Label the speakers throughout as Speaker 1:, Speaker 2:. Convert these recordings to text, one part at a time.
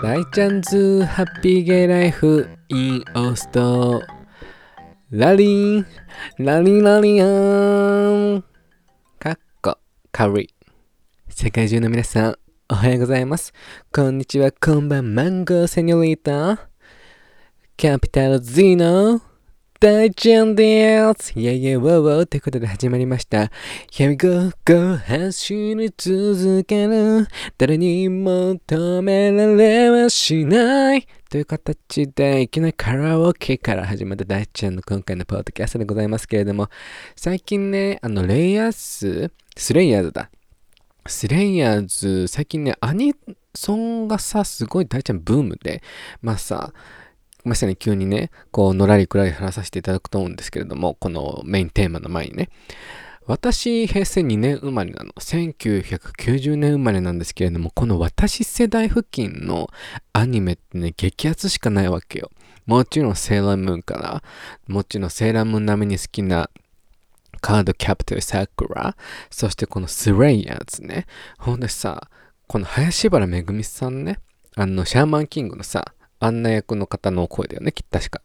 Speaker 1: 大ちゃんズハッピーゲイライフインオーストラリンラリンラリアン。かっこかわい。い世界中の皆さんおはようございます。こんにちはこんばんマンゴーセニョリータ。キャピタル Z の大ちゃんですイェイイェイウォーウォーということで始まりました。Here we go, go 走り続ける。誰にも止められはしない。という形で、いきなりカラオケから始まった大ちゃんの今回のポッドキャストでございますけれども、最近ね、あの、レイヤース、スレイヤーズだ。スレイヤーズ、最近ね、アニソンがさ、すごい大ちゃんブームで、まあさ、まさに急にね、こう、のらりくらり話させていただくと思うんですけれども、このメインテーマの前にね。私、平成2年生まれなの。1990年生まれなんですけれども、この私世代付近のアニメってね、激アツしかないわけよ。もちろんセーラームーンから、もちろんセーラームーン並みに好きなカードキャプテンサクラ、そしてこのスレイヤーズね。ほんでさ、この林原めぐみさんね、あの、シャーマンキングのさ、あんな役の方の声だよね、きっと確か。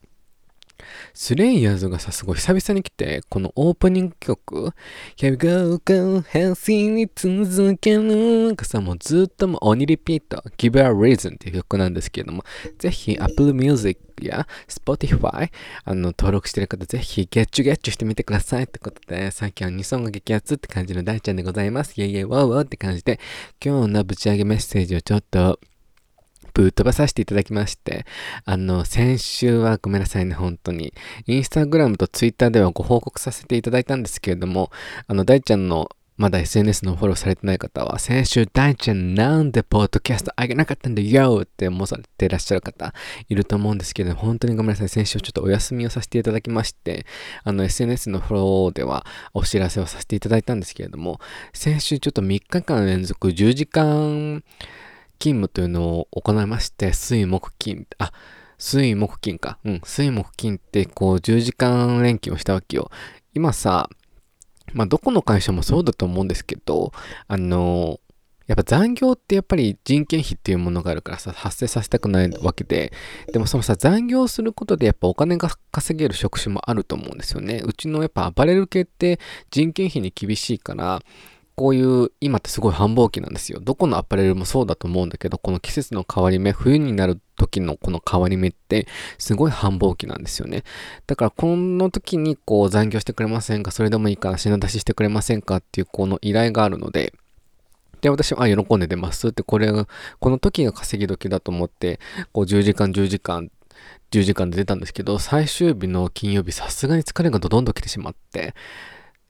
Speaker 1: スレイヤーズがさ、すごい久々に来て、このオープニング曲、Here we go, go, 変身に続けるがさ、もうずっともう鬼リピート、Give a Reason っていう曲なんですけれども、ぜひ Apple Music や Spotify あの登録してる方、ぜひゲッチュゲッチュしてみてくださいってことで、さっきは2ソンが激アツって感じの大ちゃんでございます。イェイイェイワーワーって感じで、今日のぶち上げメッセージをちょっとぶっ飛ばさせていただきまして、あの、先週はごめんなさいね、本当に。インスタグラムとツイッターではご報告させていただいたんですけれども、あの、大ちゃんのまだ SNS のフォローされてない方は、先週大ちゃんなんでポッドキャストあげなかったんだよって思われてらっしゃる方いると思うんですけど、本当にごめんなさい。先週ちょっとお休みをさせていただきまして、あの SNS のフォローではお知らせをさせていただいたんですけれども、先週ちょっと3日間連続10時間勤務というのを行いまして、水木金、あ、水木金か。うん、水木金ってこう10時間連勤をしたわけよ。今さ、まあどこの会社もそうだと思うんですけど、あのやっぱ残業ってやっぱり人件費っていうものがあるからさ、発生させたくないわけで、でもそのさ、残業することでやっぱお金が稼げる職種もあると思うんですよね。うちのやっぱアパレル系って人件費に厳しいから、こういう、今ってすごい繁忙期なんですよ。どこのアパレルもそうだと思うんだけど、この季節の変わり目、冬になる時のこの変わり目って、すごい繁忙期なんですよね。だから、この時にこう残業してくれませんか？それでもいいから品出ししてくれませんか？っていうこの依頼があるので、で、私は、あ、喜んで出ますって、これが、この時が稼ぎ時だと思って、こう10時間、10時間、10時間で出たんですけど、最終日の金曜日、さすがに疲れがどんどん来てしまって、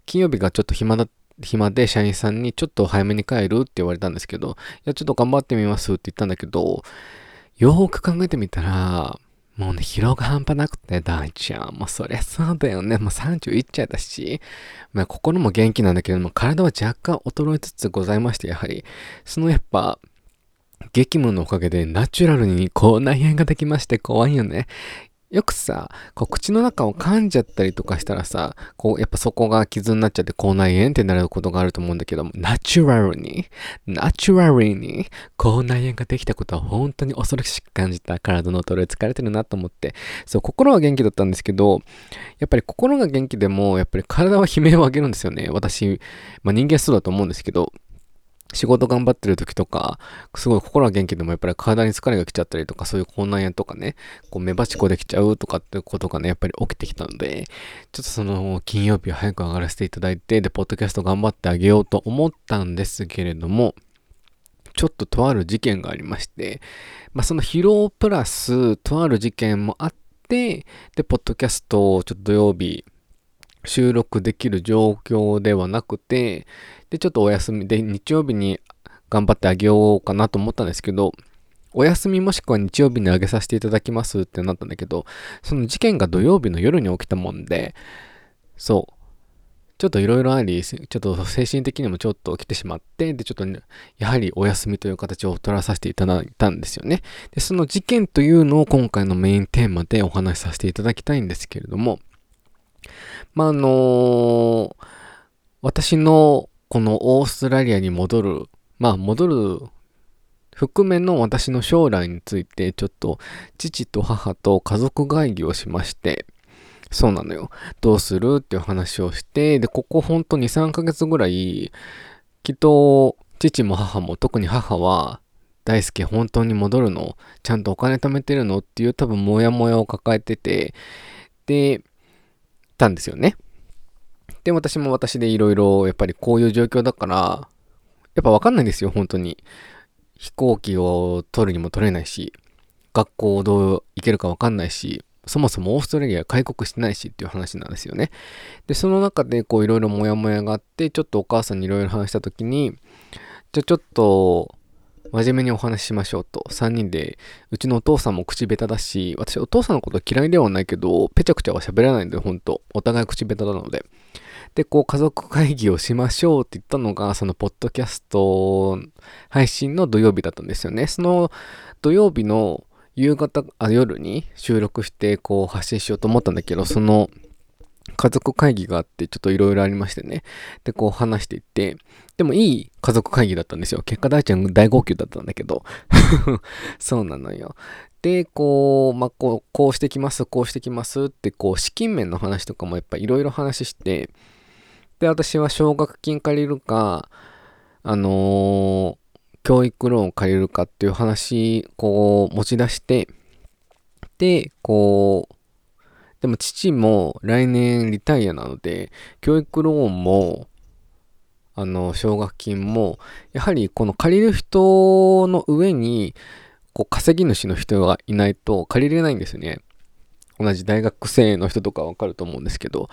Speaker 1: 金曜日がちょっと暇だった暇で社員さんにちょっと早めに帰るって言われたんですけど、いや、ちょっと頑張ってみますって言ったんだけど、よーく考えてみたら、もうね、疲労が半端なくて、大ちゃん。もうそりゃそうだよね。もう30いっちゃったし、まあ心も元気なんだけども、体は若干衰えつつございまして、やはり、そのやっぱ、激務のおかげでナチュラルにこう内縁ができまして怖いよね。よくさ、こう口の中を噛んじゃったりとかしたらさ、こうやっぱそこが傷になっちゃって口内炎ってなることがあると思うんだけども、ナチュラルに、ナチュラルに口内炎ができたことは本当に恐ろしく感じた体の衰え疲れてるなと思って、そう、心は元気だったんですけど、やっぱり心が元気でも、やっぱり体は悲鳴を上げるんですよね。私、まあ人間そうだと思うんですけど、仕事頑張ってる時とか、すごい心は元気でもやっぱり体に疲れが来ちゃったりとか、そういう口内炎とかね、こう目バチコできちゃうとかってことがね、やっぱり起きてきたので、ちょっとその金曜日は早く上がらせていただいて、で、ポッドキャスト頑張ってあげようと思ったんですけれども、ちょっととある事件がありまして、まあその疲労プラス、とある事件もあって、で、ポッドキャストをちょっと土曜日、収録できる状況ではなくて、で、ちょっとお休みで、日曜日に頑張ってあげようかなと思ったんですけど、お休みもしくは日曜日にあげさせていただきますってなったんだけど、その事件が土曜日の夜に起きたもんで、そう、ちょっといろいろあり、ちょっと精神的にもちょっと起きてしまって、で、ちょっと、やはりお休みという形を取らさせていただいたんですよね。で、その事件というのを今回のメインテーマでお話しさせていただきたいんですけれども、まあ、あのー、私のこのオーストラリアに戻る、まあ戻る覆面の私の将来についてちょっと父と母と家族会議をしまして、そうなのよ。どうするっていう話をして、で、ここほんと2、3ヶ月ぐらい、きっと父も母も特に母は大輔本当に戻るの？ちゃんとお金貯めてるの？っていう多分モヤモヤを抱えてて、で、たんですよね。で、私も私でいろいろやっぱりこういう状況だから、やっぱわかんないんですよ、本当に。飛行機を取るにも取れないし、学校をどう行けるかわかんないし、そもそもオーストラリア開国してないしっていう話なんですよね。で、その中でこういろいろモヤモヤがあって、ちょっとお母さんにいろいろ話した時に、じゃあちょっと真面目にお話ししましょうと。3人で、うちのお父さんも口下手だし、私お父さんのこと嫌いではないけど、ぺちゃくちゃは喋らないんで、ほんと。お互い口下手なので。で、こう家族会議をしましょうって言ったのが、そのポッドキャスト配信の土曜日だったんですよね。その土曜日の夕方、あ、夜に収録してこう発信しようと思ったんだけど、その家族会議があってちょっといろいろありましてね。で、こう話していって、でもいい家族会議だったんですよ。結果大ちゃん大号泣だったんだけど。そうなのよ。で、こう、まあ、こう、こうしてきます、こうしてきますって、こう、資金面の話とかもやっぱいろいろ話して、で、私は奨学金借りるか、あのー、教育ローン借りるかっていう話、こう、持ち出して、で、こう、でも父も来年リタイアなので、教育ローンも、あの、奨学金も、やはりこの借りる人の上に、こう、稼ぎ主の人がいないと借りれないんですよね。同じ大学生の人とかわかると思うんですけど、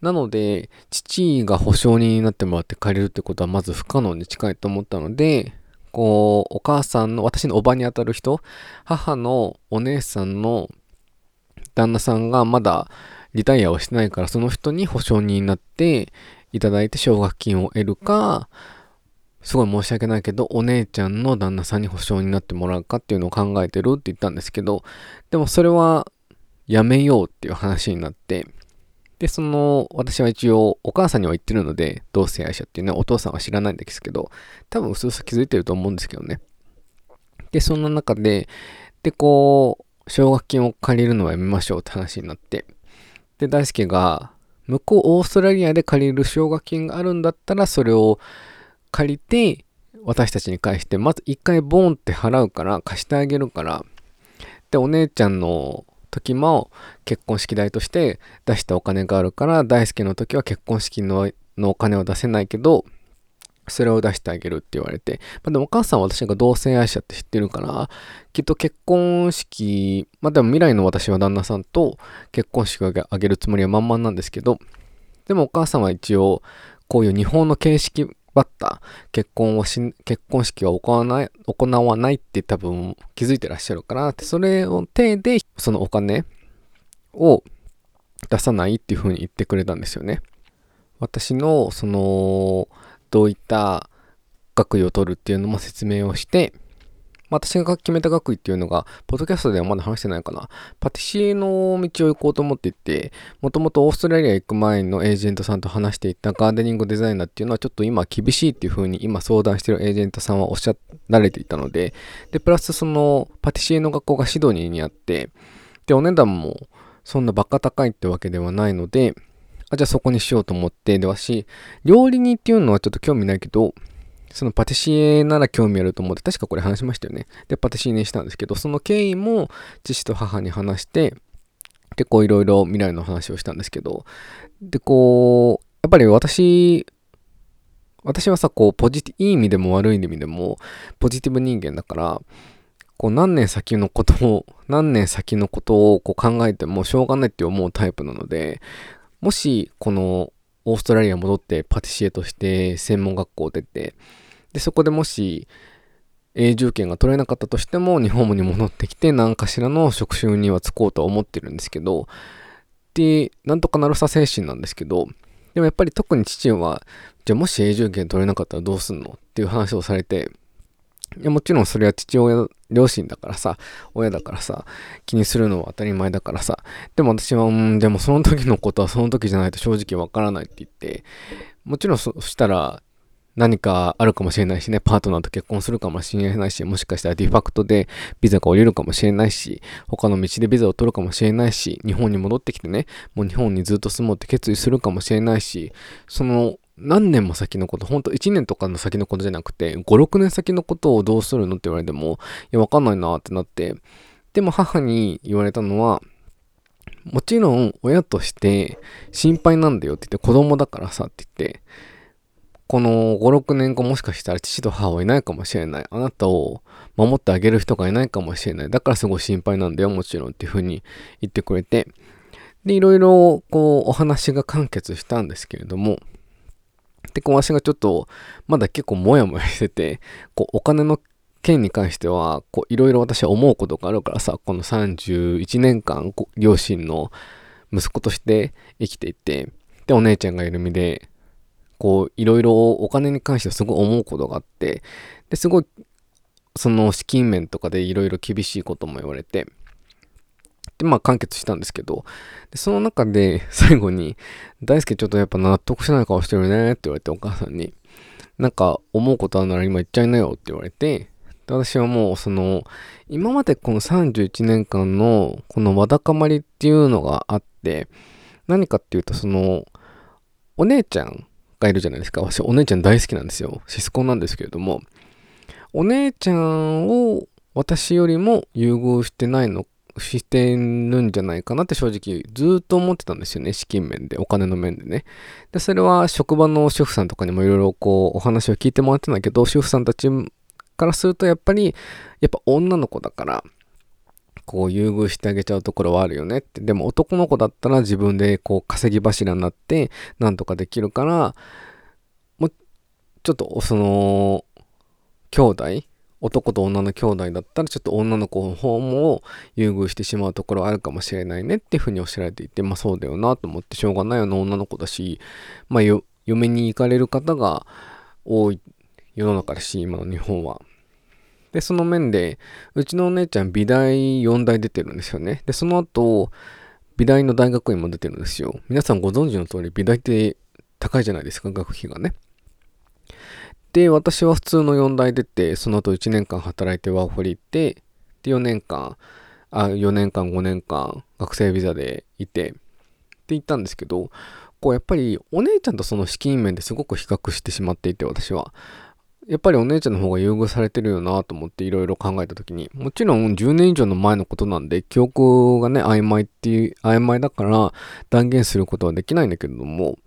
Speaker 1: なので、父が保証人になってもらって借りるってことはまず不可能に近いと思ったので、こう、お母さんの、私のおばにあたる人、母のお姉さんの旦那さんがまだリタイアをしてないから、その人に保証人になっていただいて奨学金を得るか、すごい申し訳ないけど、お姉ちゃんの旦那さんに保証になってもらうかっていうのを考えてるって言ったんですけど、でもそれはやめようっていう話になって、で、その、私は一応、お母さんには言ってるので、同性愛者っていうね、お父さんは知らないんですけど、多分、うすうす気づいてると思うんですけどね。で、そんな中で、で、こう、奨学金を借りるのはやめましょうって話になって、で、大輔が、向こうオーストラリアで借りる奨学金があるんだったら、それを借りて、私たちに返して、まず一回ボーンって払うから、貸してあげるから、で、お姉ちゃんの時も結婚式代として出したお金があるから大輔の時は結婚式のお金は出せないけどそれを出してあげるって言われて、まあ、でもお母さんは私が同性愛者って知ってるからきっと結婚式まあでも未来の私は旦那さんと結婚式をあげるつもりは満々なんですけどでもお母さんは一応こういう日本の形式ばった結婚をし、結婚式は行わない、行わないって多分気づいてらっしゃるから、それを手でそのお金を出さないっていう風に言ってくれたんですよね。私のそのどういった学位を取るっていうのも説明をして、私が決めた学位っていうのが、ポッドキャストではまだ話してないかな。パティシエの道を行こうと思っていて、もともとオーストラリア行く前のエージェントさんと話していたガーデニングデザイナーっていうのはちょっと今厳しいっていう風に今相談してるエージェントさんはおっしゃられていたので、で、プラスそのパティシエの学校がシドニーにあって、で、お値段もそんなバカ高いってわけではないので、あ、じゃあそこにしようと思って、で、わし、料理人っていうのはちょっと興味ないけど、そのパティシエなら興味あると思って、確かこれ話しましたよね。で、パティシエにしたんですけど、その経緯も父と母に話して、結構いろいろ未来の話をしたんですけど、で、こう、やっぱり私、私はさ、こう、ポジティ、いい意味でも悪い意味でも、ポジティブ人間だから、こう、何年先のことを、何年先のことをこう考えてもしょうがないって思うタイプなので、もし、この、オーストラリア戻ってパティシエとして専門学校を出て、で、そこでもし永住権が取れなかったとしても日本に戻ってきて何かしらの職種には就こうとは思ってるんですけど、で、なんとかなるさ精神なんですけど、でもやっぱり特に父は、じゃあもし永住権取れなかったらどうすんのっていう話をされて、もちろんそれは父親、両親だからさ、親だからさ、気にするのは当たり前だからさ、でも私は、うん、でもその時のことはその時じゃないと正直わからないって言って、もちろんそしたら、何かあるかもしれないしね、パートナーと結婚するかもしれないし、もしかしたら de facto でビザが降りるかもしれないし、他の道でビザを取るかもしれないし、日本に戻ってきてね、もう日本にずっと住もうって決意するかもしれないし、その何年も先のこと、ほんと1年とかの先のことじゃなくて、5、6年先のことをどうするのって言われても、いや、わかんないなってなって、でも母に言われたのは、もちろん親として心配なんだよって言って子供だからさって言って、この5、6年後もしかしたら父と母はいないかもしれない。あなたを守ってあげる人がいないかもしれない。だからすごい心配なんだよ、もちろんっていうふうに言ってくれて。で、いろいろこうお話が完結したんですけれども、で、こう私がちょっとまだ結構モヤモヤしてて、こうお金の件に関しては、こういろいろ私は思うことがあるからさ、この31年間両親の息子として生きていて、で、お姉ちゃんがいる身で、こう、いろいろお金に関してはすごい思うことがあって、で、すごい、その資金面とかでいろいろ厳しいことも言われて、まあ完結したんですけど、でその中で 最後に、大輔ちょっとやっぱ納得しない顔してるねって言われてお母さんに、なんか思うことあるなら今言っちゃいなよって言われて、私はもうその、今までこの31年間のこのわだかまりっていうのがあって、何かっていうとその、お姉ちゃんがいるじゃないですか。私、お姉ちゃん大好きなんですよ。シスコンなんですけれども、お姉ちゃんを私よりも優遇してないの、してるんじゃないかなって正直ずっと思ってたんですよね。資金面で、お金の面でね。で、それは職場の主婦さんとかにもいろいろこうお話を聞いてもらってたんだけど、主婦さんたちからするとやっぱり、やっぱ女の子だから、こう優遇してあげちゃうところはあるよねって。でも男の子だったら自分でこう稼ぎ柱になってなんとかできるから、もうちょっとその、兄弟男と女の兄弟だったらちょっと女の子の方も優遇してしまうところあるかもしれないねっていうふうにおっしゃられていて、まあそうだよなと思ってしょうがないような女の子だし、まあ嫁に行かれる方が多い世の中だし、今の日本は。で、その面で、うちのお姉ちゃん美大4大出てるんですよね。で、その後、美大の大学院も出てるんですよ。皆さんご存知の通り、美大って高いじゃないですか、学費がね。で、私は普通の4大出て、その後1年間働いてワーホリ行って、で、4年間、あ、4年間、5年間、学生ビザでいて、って言ったんですけど、こうやっぱりお姉ちゃんとその資金面ですごく比較してしまっていて、私は。やっぱりお姉ちゃんの方が優遇されてるよなと思っていろいろ考えた時に、もちろん10年以上の前のことなんで、記憶がね、曖昧っていう、曖昧だから断言することはできないんだけれども、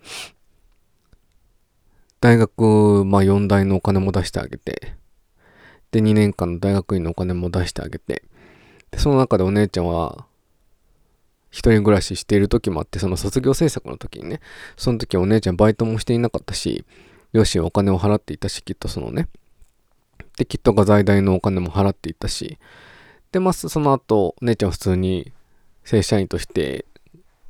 Speaker 1: 大学、まあ4大のお金も出してあげて、で、2年間の大学院のお金も出してあげて、で、その中でお姉ちゃんは、一人暮らししている時もあって、その卒業制作の時にね、その時お姉ちゃんバイトもしていなかったし、両親はお金を払っていたし、きっとそのね。で、きっと画材代のお金も払っていたし、で、まあ、その後、お姉ちゃんは普通に正社員として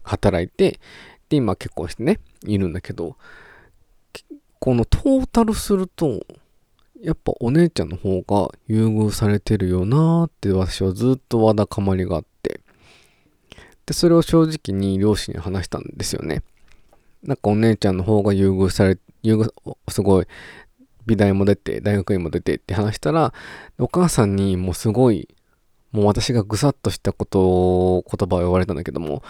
Speaker 1: 働いて、で、今結婚してね、いるんだけど、このトータルすると、やっぱお姉ちゃんの方が優遇されてるよなーって私はずっとわだかまりがあって、で、それを正直に両親に話したんですよね。なんかお姉ちゃんの方が優遇され優遇すごい、美大も出て、大学院も出てって話したら、お母さんにもうすごい、もう私がぐさっとしたことを、言葉を言われたんだけども、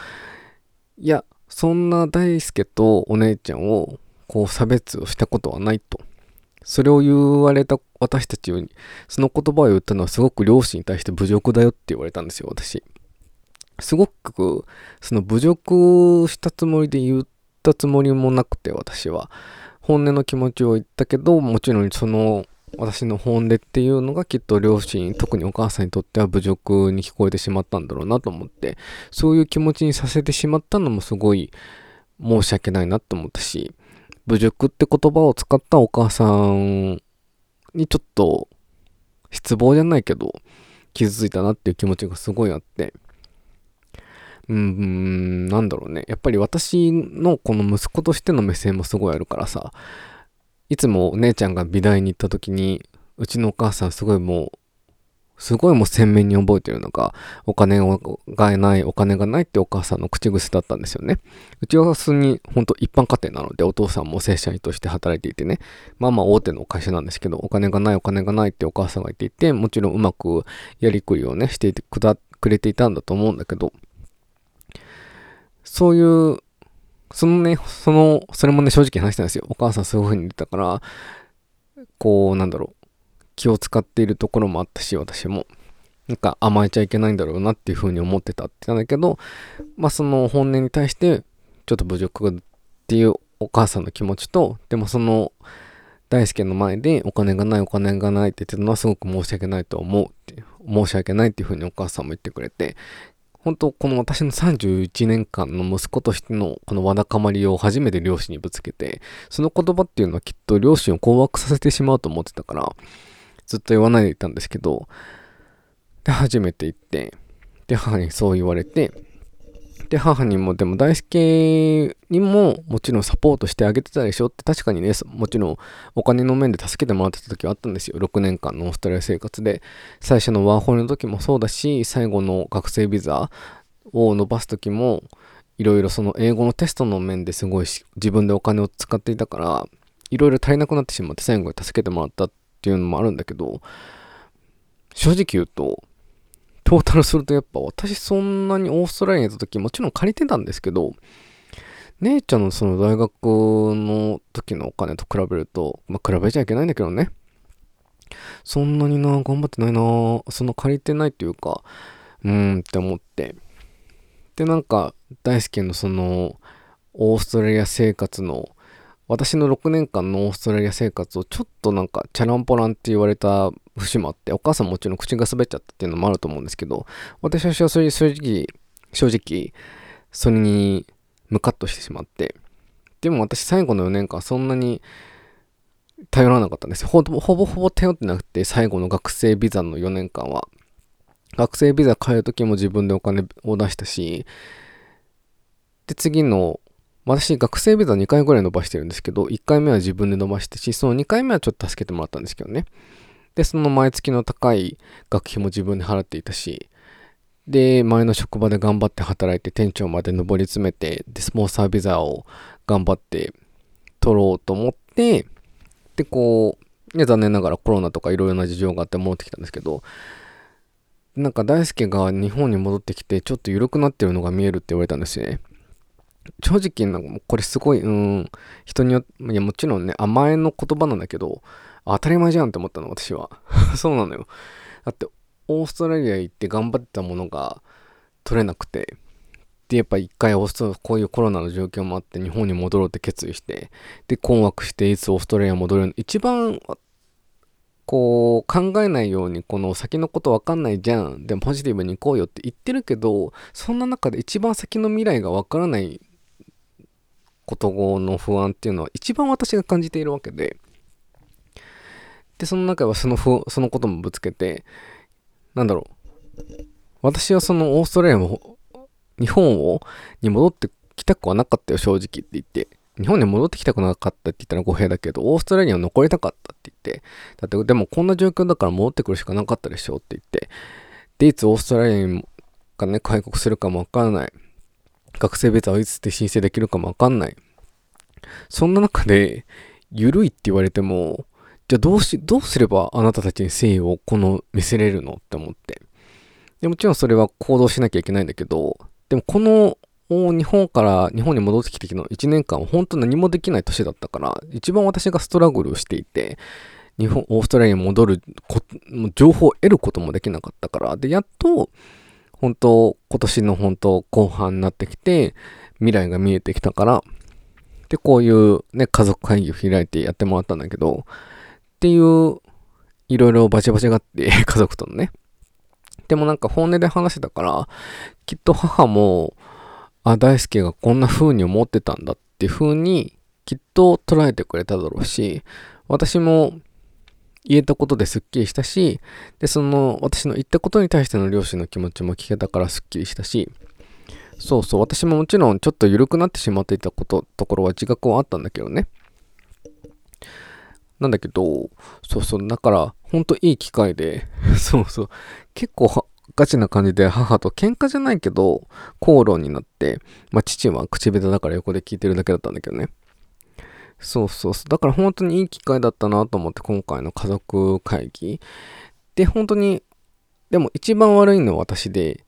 Speaker 1: いや、そんな大輔とお姉ちゃんを、こう差別をしたことはないと。それを言われた私たちに、その言葉を言ったのはすごく両親に対して侮辱だよって言われたんですよ、私。すごく、その侮辱したつもりで言ったつもりもなくて、私は。本音の気持ちを言ったけど、もちろんその私の本音っていうのがきっと両親、特にお母さんにとっては侮辱に聞こえてしまったんだろうなと思って、そういう気持ちにさせてしまったのもすごい申し訳ないなと思ったし、侮辱って言葉を使ったお母さんにちょっと失望じゃないけど、傷ついたなっていう気持ちがすごいあって、うーん、なんだろうね。やっぱり私のこの息子としての目線もすごいあるからさ、いつもお姉ちゃんが美大に行った時に、うちのお母さんすごいもう、すごいもう鮮明に覚えてるのが、お金がない、お金がないってお母さんの口癖だったんですよね。うちは普通に本当一般家庭なので、お父さんも正社員として働いていてね、まあまあ大手の会社なんですけど、お金がない、お金がないってお母さんが言っていて、もちろんうまくやりくりをね、していてくだくれていたんだと思うんだけど、そういう、そのね、その、それもね、正直話したんですよ。お母さんそういう風に言ってたから、こう、なんだろう、気を使っているところもあったし、私も。なんか甘えちゃいけないんだろうなっていう風に思ってたって言ったんだけど、まあその本音に対して、ちょっと侮辱っていうお母さんの気持ちと、でもその大輔の前でお金がないお金がないって言ってたのはすごく申し訳ないと思うって申し訳ないっていう風にお母さんも言ってくれて、本当この私の31年間の息子としてのこのわだかまりを初めて両親にぶつけて、その言葉っていうのはきっと両親を困惑させてしまうと思ってたから、ずっと言わないでいたんですけど、で、初めて行って、で、母にそう言われて、で、母にも、でも大輔にももちろんサポートしてあげてたでしょって確かにね、もちろんお金の面で助けてもらってた時はあったんですよ。6年間のオーストラリア生活で。最初のワーホリの時もそうだし、最後の学生ビザを伸ばす時も、いろいろその英語のテストの面ですごい自分でお金を使っていたから、いろいろ足りなくなってしまって最後に助けてもらったっっていうのもあるんだけど、正直言うと、トータルするとやっぱ私そんなにオーストラリアにいた時もちろん借りてたんですけど、姉ちゃんのその大学の時のお金と比べると、まあ比べちゃいけないんだけどね。そんなにな、頑張ってないな、その借りてないっていうか、うーんって思って。で、なんか大好きのその、オーストラリア生活の、私の6年間のオーストラリア生活をちょっとなんかチャランポランって言われた節もあって、お母さんもちろん口が滑っちゃったっていうのもあると思うんですけど、私は正直、正直、それにムカッとしてしまって、でも私最後の4年間そんなに頼らなかったんですよ。ほぼほぼほぼ頼ってなくて、最後の学生ビザの4年間は。学生ビザ買う時も自分でお金を出したし、で、次の、私、学生ビザ2回ぐらい伸ばしてるんですけど、1回目は自分で伸ばしてし、その2回目はちょっと助けてもらったんですけどね。で、その毎月の高い学費も自分で払っていたし、で、前の職場で頑張って働いて店長まで上り詰めて、で、スポンサービザを頑張って取ろうと思って、で、こう、ね、残念ながらコロナとかいろいろな事情があって戻ってきたんですけど、なんか大輔が日本に戻ってきてちょっと緩くなってるのが見えるって言われたんですよね。正直なんかこれすごい、うん、人によって、いやもちろんね、甘えの言葉なんだけど、当たり前じゃんって思ったの、私は。そうなのよ。だって、オーストラリア行って頑張ってたものが取れなくて、で、やっぱ一回オーストこういうコロナの状況もあって日本に戻ろうって決意して、で、困惑していつオーストラリア戻るの？一番、こう、考えないように、この先のことわかんないじゃん。でもポジティブに行こうよって言ってるけど、そんな中で一番先の未来がわからないことの不安っていうのは一番私が感じているわけで、で、その中はそのふ、そのこともぶつけて、なんだろう。私はそのオーストラリアも、日本を、に戻ってきたくはなかったよ、正直って言って。日本に戻ってきたくなかったって言ったら語弊だけど、オーストラリアには残りたかったって言って、だって、でもこんな状況だから戻ってくるしかなかったでしょうって言って、で、いつオーストラリアがね、開国するかもわからない。学生ビザをいつで申請できるかもわかんない。そんな中で、ゆるいって言われても、じゃあどうし、どうすればあなたたちに誠意をこの見せれるのって思って。でもちろんそれは行動しなきゃいけないんだけど、でもこの日本から日本に戻ってきての1年間は本当何もできない年だったから、一番私がストラグルをしていて、日本、オーストラリアに戻る情報を得ることもできなかったから、で、やっと、本当、今年の本当後半になってきて、未来が見えてきたから、で、こういうね、家族会議を開いてやってもらったんだけど、っていう、いろいろバチバチがあって、家族とのね。でもなんか本音で話してたから、きっと母も、あ、大輔がこんな風に思ってたんだっていう風に、きっと捉えてくれただろうし、私も言えたことですっきりしたし、で、その私の言ったことに対しての両親の気持ちも聞けたからすっきりしたし、そうそう、私ももちろんちょっと緩くなってしまっていたこと、ところは自覚はあったんだけどね。なんだけど、そうそう、だからほんといい機会で、そうそう、結構ガチな感じで母と喧嘩じゃないけど、口論になって、まあ父は口下手だから横で聞いてるだけだったんだけどね。そうそうそう。だから本当にいい機会だったなと思って今回の家族会議。で、本当に、でも一番悪いのは私で、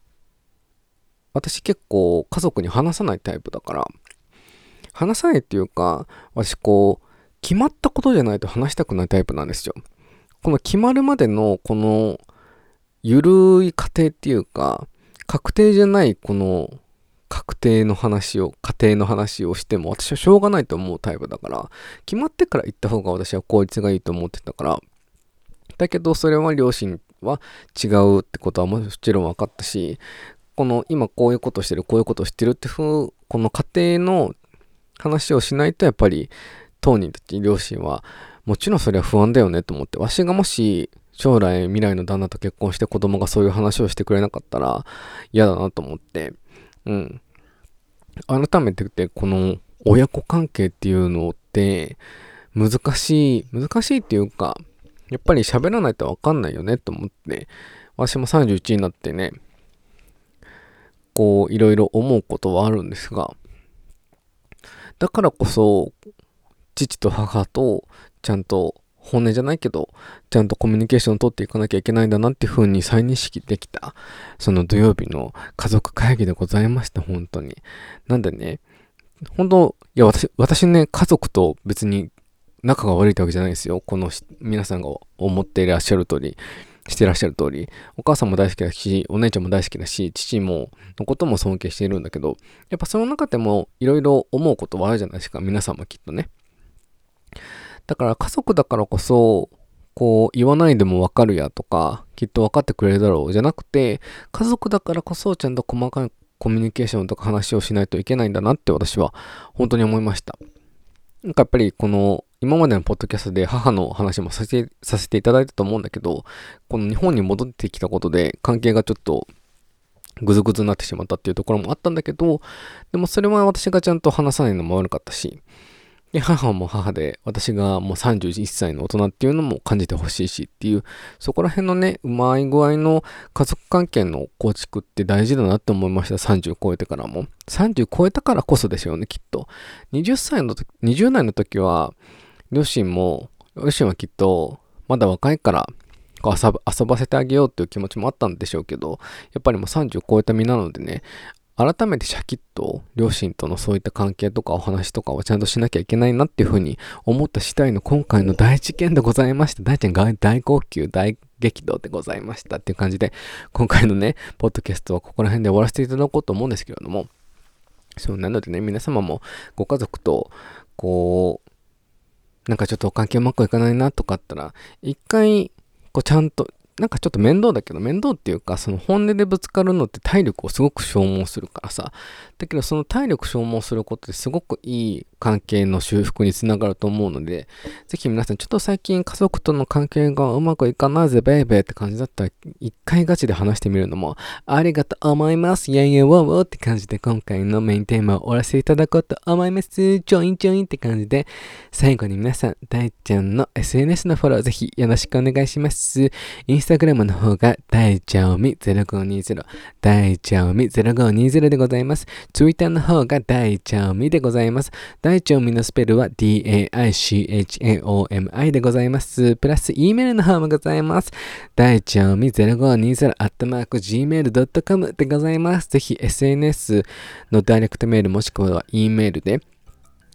Speaker 1: 私結構家族に話さないタイプだから、話さないっていうか、私こう、決まったことじゃないと話したくないタイプなんですよ。この決まるまでのこのゆるい過程っていうか、確定じゃないこの確定の話を、家庭の話をしても私はしょうがないと思うタイプだから、決まってから行った方が私は効率がいいと思ってたから、だけどそれは両親は違うってことはもちろん分かったし、この今こういうことしてる、こういうことしてるってふう、この家庭の話をしないとやっぱり当人たち両親はもちろんそれは不安だよねと思って、わしがもし将来未来の旦那と結婚して子供がそういう話をしてくれなかったら嫌だなと思って、うん。改めて言って、この親子関係っていうのって難しい、難しいっていうか、やっぱり喋らないとわかんないよねと思って、私も31になってね、こう、いろいろ思うことはあるんですが、だからこそ、父と母とちゃんと本音じゃないけど、ちゃんとコミュニケーションを取っていかなきゃいけないんだなっていう風に再認識できた、その土曜日の家族会議でございました、本当に。なんでね、本当、いや、私、私ね、家族と別に仲が悪いってわけじゃないですよ。この皆さんが思っていらっしゃる通り、してらっしゃる通り、お母さんも大好きだし、お姉ちゃんも大好きだし、父も、のことも尊敬しているんだけど、やっぱその中でもいろいろ思うことはあるじゃないですか、皆さんもきっとね。だから家族だからこそ、こう言わないでもわかるやとか、きっと分かってくれるだろうじゃなくて、家族だからこそちゃんと細かいコミュニケーションとか話をしないといけないんだなって私は本当に思いました。なんかやっぱりこの今までのポッドキャストで母の話もさせさせていただいたと思うんだけど、この日本に戻ってきたことで関係がちょっとぐずぐずになってしまったっていうところもあったんだけど、でもそれは私がちゃんと話さないのも悪かったし、で、母も母で、私がもう31歳の大人っていうのも感じてほしいしっていう、そこら辺のね、うまい具合の家族関係の構築って大事だなって思いました。30超えてからも。30超えたからこそですよね、きっと。20歳の時、20代の時は、両親も、両親はきっと、まだ若いから、遊ばせてあげようっていう気持ちもあったんでしょうけど、やっぱりもう30超えた身なのでね、改めてシャキッと両親とのそういった関係とかお話とかをちゃんとしなきゃいけないなっていうふうに思った次第の今回の大事件 でございました。大ちゃん大号泣、大激動でございましたっていう感じで、今回のね、ポッドキャストはここら辺で終わらせていただこうと思うんですけれども、そうなのでね、皆様もご家族と、こう、なんかちょっと関係うまくいかないなとかあったら、一回、こうちゃんとなんかちょっと面倒だけど、面倒っていうか、その本音でぶつかるのって体力をすごく消耗するからさ。だけど、その体力消耗することですごくいい関係の修復につながると思うので、ぜひ皆さん、ちょっと最近家族との関係がうまくいかないぜ、ベイベーって感じだったら、一回ガチで話してみるのも、ありがとう思います。イェイイェイウォーウォーって感じで、今回のメインテーマを終わらせていただこうと思います。ちょいちょいって感じで、最後に皆さん、大ちゃんの SNS のフォローぜひよろしくお願いします。インスタグラムの方が、大ちゃおみ0520、大ちゃおみ0520でございます。Twitter の方が、大ちゃおみでございます。大ちゃおみのスペルは、daichaomi でございます。プラス、E メールの方もございます。大ちゃおみ0520、アットマーク、gmail.com でございます。ぜひ、SNS のダイレクトメールもしくは E メールで、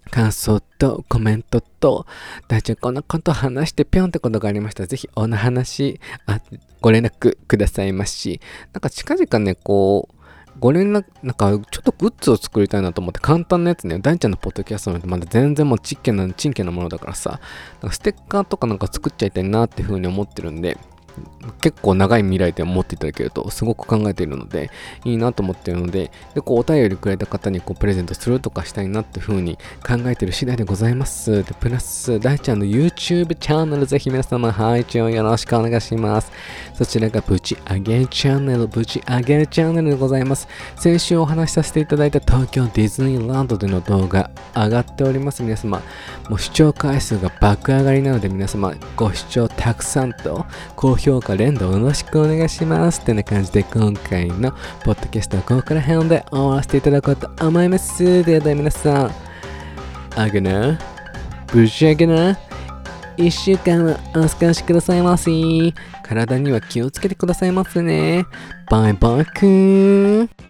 Speaker 1: 感想とコメントと、大丈夫こんな？こと話してぴょんってことがありましたら、ぜひお話あ、ご連絡くださいますし。なんか近々ね、こう、ご連絡、なんか、ちょっとグッズを作りたいなと思って、簡単なやつね、大ちゃんのポッドキャストなんてまだ全然もうちっけな、ちんけなものだからさ、なんかステッカーとかなんか作っちゃいたいなっていうふうに思ってるんで、結構長い未来で思っていただけるとすごく考えているのでいいなと思っているのででこうお便りくれた方にこうプレゼントするとかしたいなっていうふうに考えている次第でございます。でプラス大ちゃんの YouTube チャンネルぜひ皆様配置をよろしくお願いします。そちらがぶち上げチャンネルぶち上げるチャンネルでございます。先週お話しさせていただいた東京ディズニーランドでの動画上がっております。皆様もう視聴回数が爆上がりなので皆様ご視聴たくさんと高評評価連動よろしくお願いしますってな感じで今回のポッドキャストはここら辺で終わらせていただこうと思います。では皆さんあげなぶち上げな一週間はお過ごしくださいませ体には気をつけてくださいませね。バイバイくー。ん